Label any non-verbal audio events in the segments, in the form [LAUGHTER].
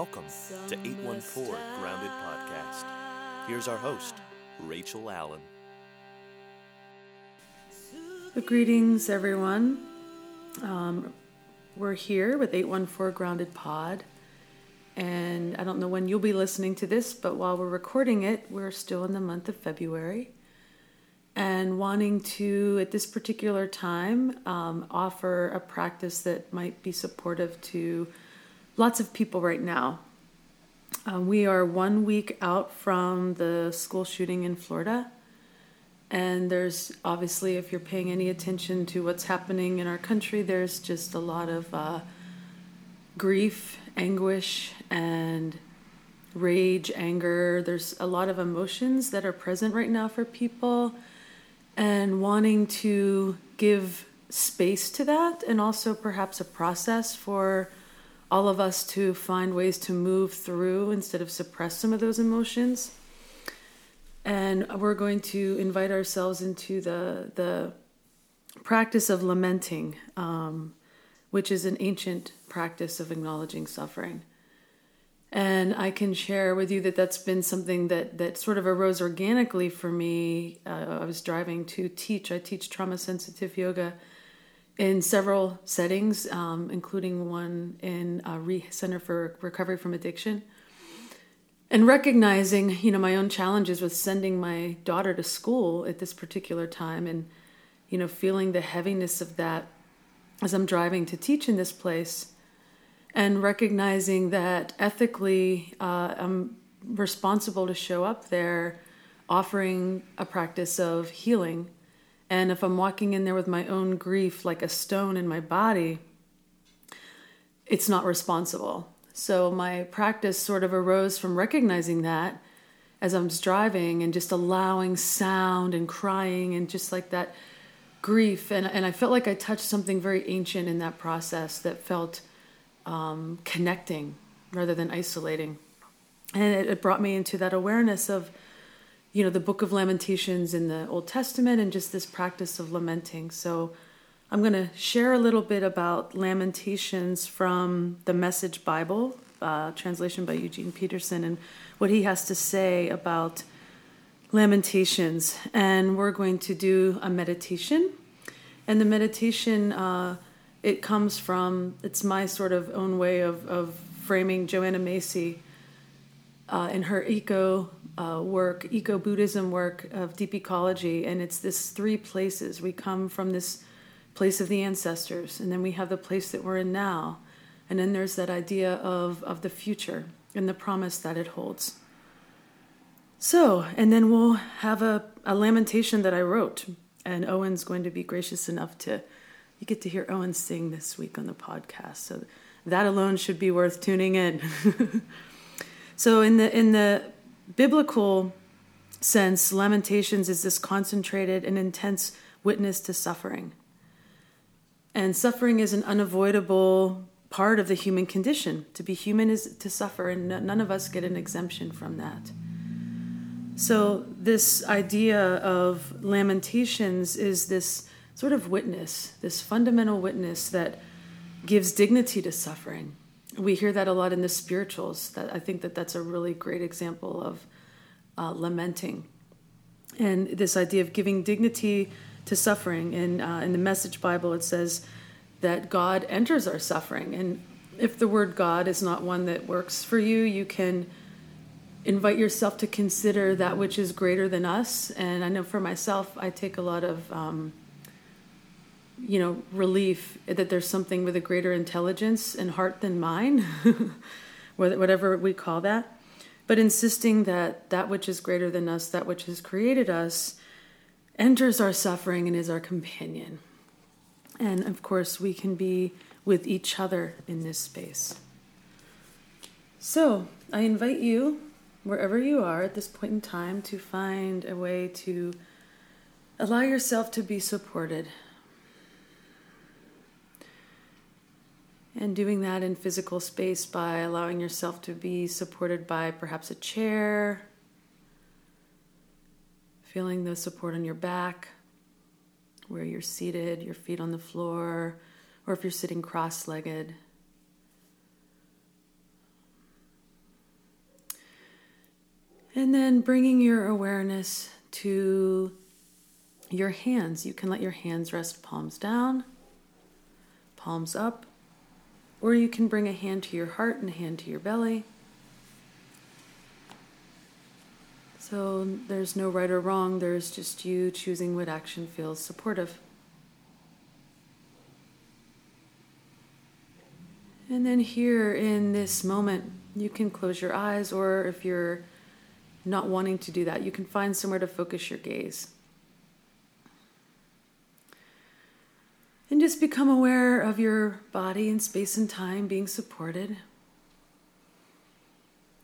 Welcome to 814 Grounded Podcast. Here's our host, Rachel Allen. Greetings, everyone. Um, we're here with 814 Grounded Pod. And I don't know when you'll be listening to this, but while we're recording it, we're still in the month of February. And wanting to, at this particular time, um, offer a practice that might be supportive to lots of people right now. Um, we are one week out from the school shooting in Florida. And there's obviously, if you're paying any attention to what's happening in our country, there's just a lot of uh, grief, anguish, and rage, anger. There's a lot of emotions that are present right now for people, and wanting to give space to that, and also perhaps a process for all of us to find ways to move through instead of suppress some of those emotions and we're going to invite ourselves into the the practice of lamenting, um, which is an ancient practice of acknowledging suffering. And I can share with you that that's been something that that sort of arose organically for me. Uh, I was driving to teach. I teach trauma sensitive yoga in several settings, um, including one in a re- Center for Recovery from Addiction. And recognizing you know my own challenges with sending my daughter to school at this particular time and you know feeling the heaviness of that as i'm driving to teach in this place and recognizing that ethically uh, i'm responsible to show up there offering a practice of healing and if i'm walking in there with my own grief like a stone in my body it's not responsible so my practice sort of arose from recognizing that as I'm driving and just allowing sound and crying and just like that grief. And, and I felt like I touched something very ancient in that process that felt um, connecting rather than isolating. And it, it brought me into that awareness of, you know, the book of Lamentations in the Old Testament and just this practice of lamenting. So I'm going to share a little bit about Lamentations from the Message Bible, uh, translation by Eugene Peterson, and what he has to say about Lamentations. And we're going to do a meditation. And the meditation, uh, it comes from, it's my sort of own way of, of framing Joanna Macy uh, in her eco uh, work, eco Buddhism work of deep ecology. And it's this three places. We come from this place of the ancestors, and then we have the place that we're in now. And then there's that idea of, of the future and the promise that it holds. So, and then we'll have a, a lamentation that I wrote, and Owen's going to be gracious enough to, you get to hear Owen sing this week on the podcast. So that alone should be worth tuning in. [LAUGHS] so in the in the biblical sense, lamentations is this concentrated and intense witness to suffering. And suffering is an unavoidable part of the human condition. To be human is to suffer, and none of us get an exemption from that. So, this idea of lamentations is this sort of witness, this fundamental witness that gives dignity to suffering. We hear that a lot in the spirituals. That I think that that's a really great example of uh, lamenting, and this idea of giving dignity to suffering. In, uh, in the Message Bible, it says that God enters our suffering. And if the word God is not one that works for you, you can invite yourself to consider that which is greater than us. And I know for myself, I take a lot of, um, you know, relief that there's something with a greater intelligence and heart than mine, [LAUGHS] whatever we call that. But insisting that that which is greater than us, that which has created us, enters our suffering and is our companion. And of course, we can be with each other in this space. So, I invite you, wherever you are at this point in time, to find a way to allow yourself to be supported. And doing that in physical space by allowing yourself to be supported by perhaps a chair Feeling the support on your back, where you're seated, your feet on the floor, or if you're sitting cross legged. And then bringing your awareness to your hands. You can let your hands rest palms down, palms up, or you can bring a hand to your heart and a hand to your belly. So there's no right or wrong, there's just you choosing what action feels supportive. And then here in this moment, you can close your eyes, or if you're not wanting to do that, you can find somewhere to focus your gaze. And just become aware of your body in space and time being supported.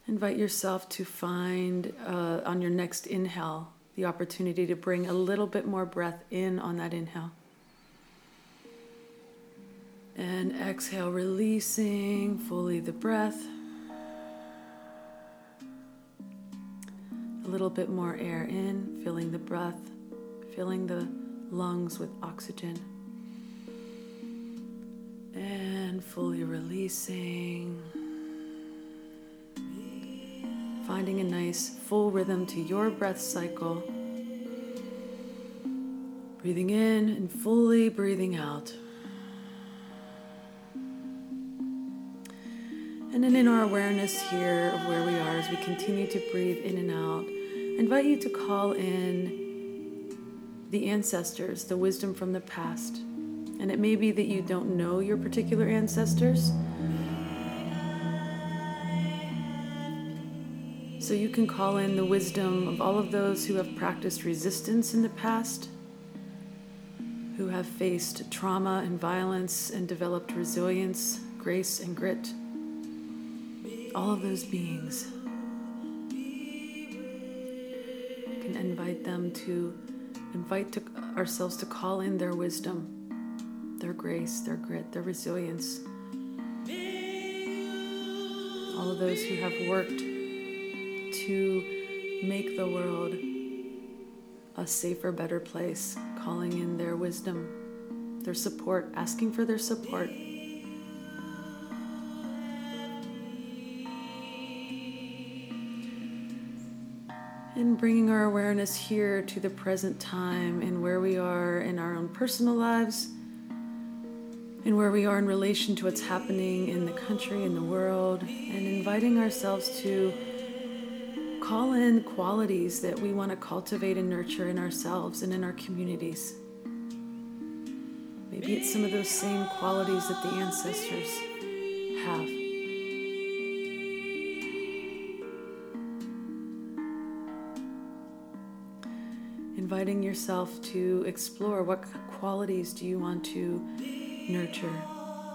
Invite yourself to find uh, on your next inhale the opportunity to bring a little bit more breath in on that inhale. And exhale, releasing fully the breath. A little bit more air in, filling the breath, filling the lungs with oxygen. And fully releasing. Finding a nice full rhythm to your breath cycle. Breathing in and fully breathing out. And then in our awareness here of where we are as we continue to breathe in and out, I invite you to call in the ancestors, the wisdom from the past. And it may be that you don't know your particular ancestors. So you can call in the wisdom of all of those who have practiced resistance in the past, who have faced trauma and violence and developed resilience, grace, and grit all of those beings. Can invite them to invite to ourselves to call in their wisdom, their grace, their grit, their resilience. All of those who have worked to make the world a safer, better place, calling in their wisdom, their support, asking for their support. And bringing our awareness here to the present time and where we are in our own personal lives and where we are in relation to what's happening in the country, in the world, and inviting ourselves to call in qualities that we want to cultivate and nurture in ourselves and in our communities. Maybe it's some of those same qualities that the ancestors have. inviting yourself to explore what qualities do you want to nurture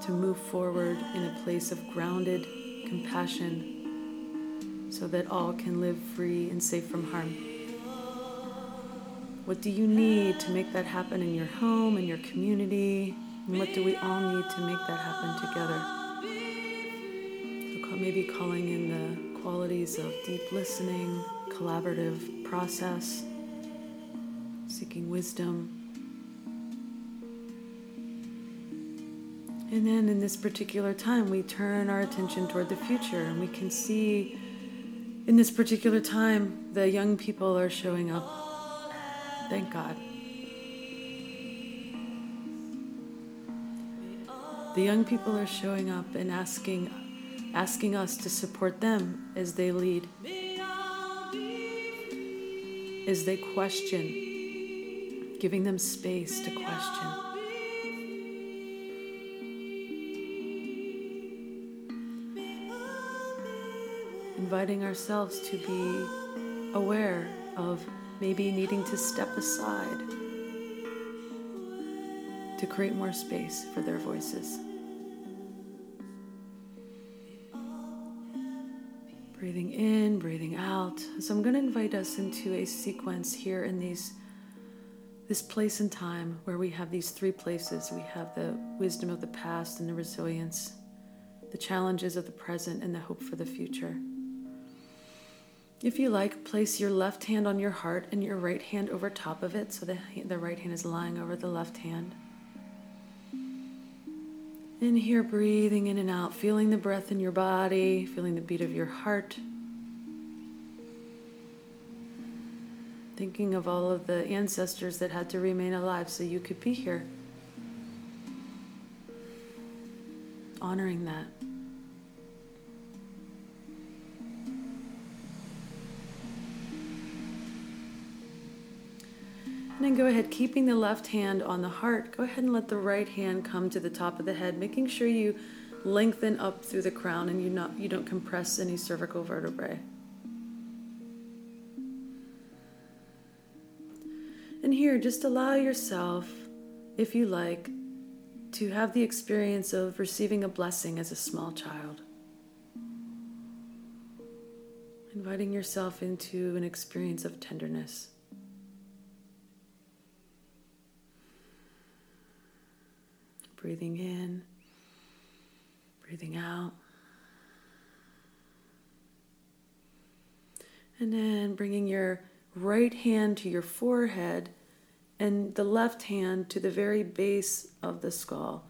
to move forward in a place of grounded compassion so that all can live free and safe from harm. What do you need to make that happen in your home, in your community? And what do we all need to make that happen together? So maybe calling in the qualities of deep listening, collaborative process, seeking wisdom. And then in this particular time, we turn our attention toward the future and we can see in this particular time the young people are showing up. Thank God. The young people are showing up and asking asking us to support them as they lead, as they question giving them space to question. Inviting ourselves to be aware of maybe needing to step aside to create more space for their voices. Breathing in, breathing out. So, I'm going to invite us into a sequence here in these this place and time where we have these three places we have the wisdom of the past and the resilience, the challenges of the present, and the hope for the future. If you like, place your left hand on your heart and your right hand over top of it so the, the right hand is lying over the left hand. In here, breathing in and out, feeling the breath in your body, feeling the beat of your heart. Thinking of all of the ancestors that had to remain alive so you could be here. Honoring that. Then go ahead, keeping the left hand on the heart, go ahead and let the right hand come to the top of the head, making sure you lengthen up through the crown and you not you don't compress any cervical vertebrae. And here, just allow yourself, if you like, to have the experience of receiving a blessing as a small child. Inviting yourself into an experience of tenderness. Breathing in, breathing out. And then bringing your right hand to your forehead and the left hand to the very base of the skull.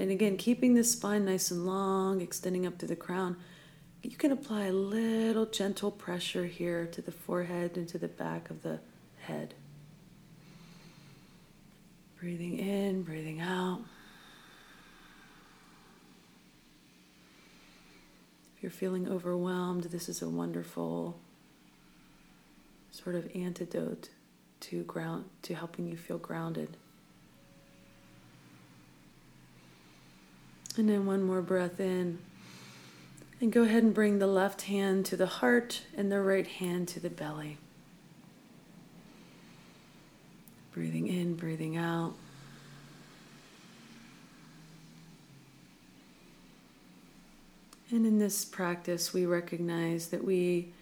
And again, keeping the spine nice and long, extending up to the crown. You can apply a little gentle pressure here to the forehead and to the back of the head. Breathing in, breathing out. You're feeling overwhelmed, this is a wonderful sort of antidote to ground to helping you feel grounded. And then one more breath in. And go ahead and bring the left hand to the heart and the right hand to the belly. Breathing in, breathing out. And in this practice, we recognize that we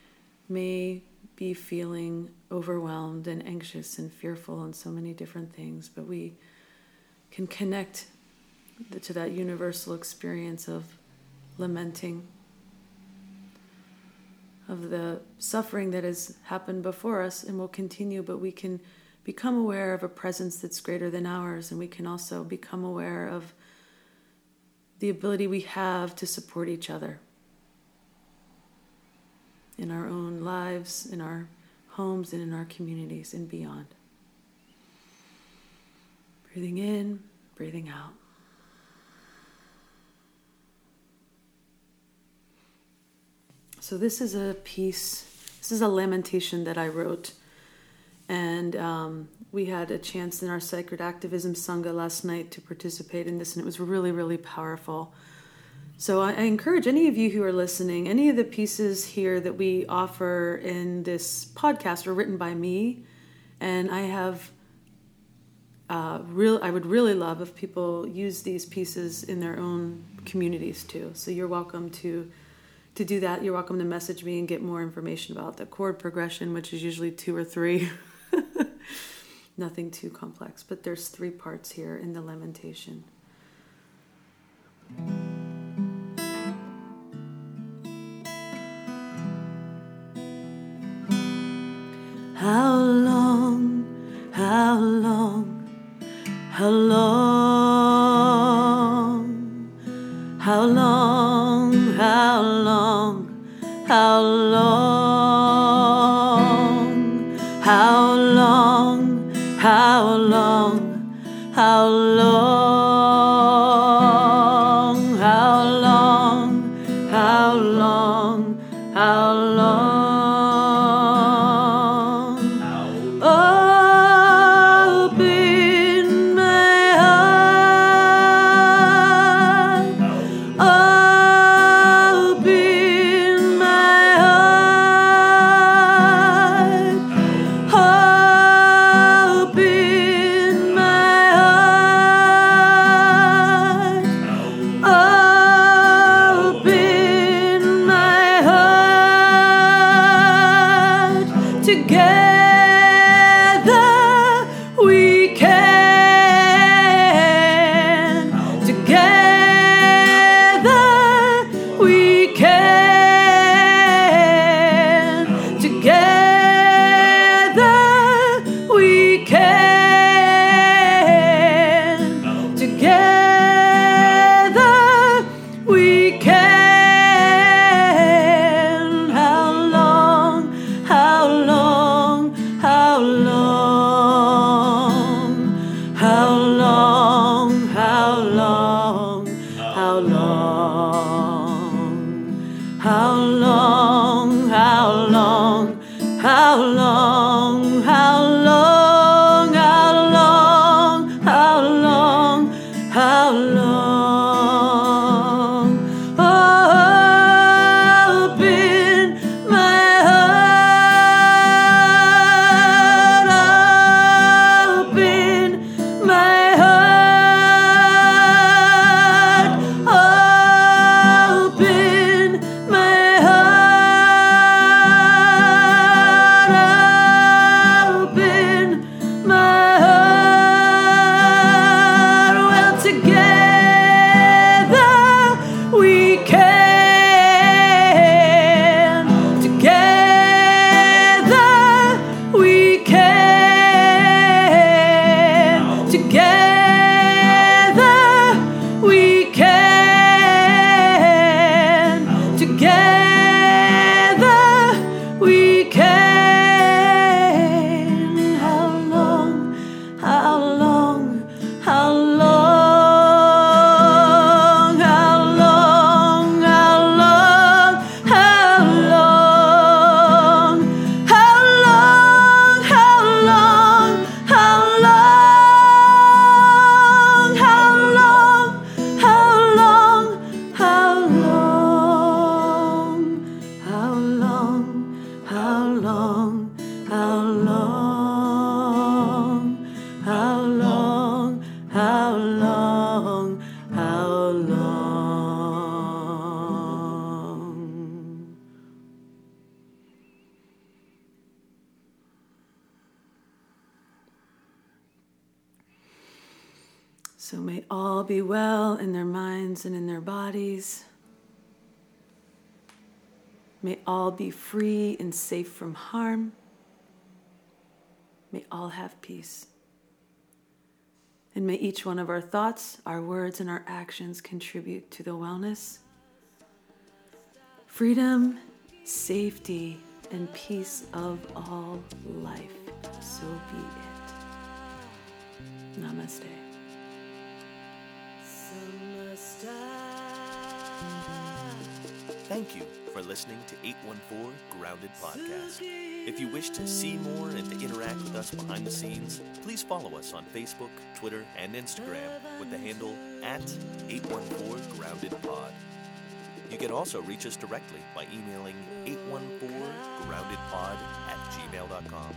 may be feeling overwhelmed and anxious and fearful and so many different things, but we can connect to that universal experience of lamenting, of the suffering that has happened before us and will continue, but we can become aware of a presence that's greater than ours, and we can also become aware of the ability we have to support each other in our own lives, in our homes, and in our communities and beyond. Breathing in, breathing out. So, this is a piece, this is a lamentation that I wrote. And um, we had a chance in our Sacred Activism Sangha last night to participate in this, and it was really, really powerful. So I, I, encourage any of you who are listening, any of the pieces here that we offer in this podcast are written by me, and I have uh, real. I would really love if people use these pieces in their own communities too. So you're welcome to to do that. You're welcome to message me and get more information about the chord progression, which is usually two or three. [LAUGHS] Nothing too complex, but there's three parts here in the lamentation. How long, how long, how long, how long, how long, how long, be well in their minds and in their bodies. May all be free and safe from harm. May all have peace. And may each one of our thoughts, our words, and our actions contribute to the wellness, freedom, safety, and peace of all life. So be it. Namaste. Thank you for listening to 814 Grounded Podcast. If you wish to see more and to interact with us behind the scenes, please follow us on Facebook, Twitter, and Instagram with the handle at 814 Grounded Pod. You can also reach us directly by emailing 814groundedpod at gmail.com.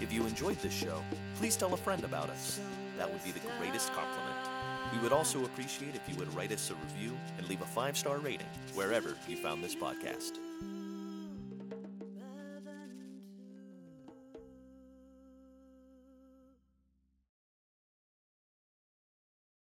If you enjoyed this show, please tell a friend about us. That would be the greatest compliment. We would also appreciate if you would write us a review and leave a five star rating wherever you found this podcast.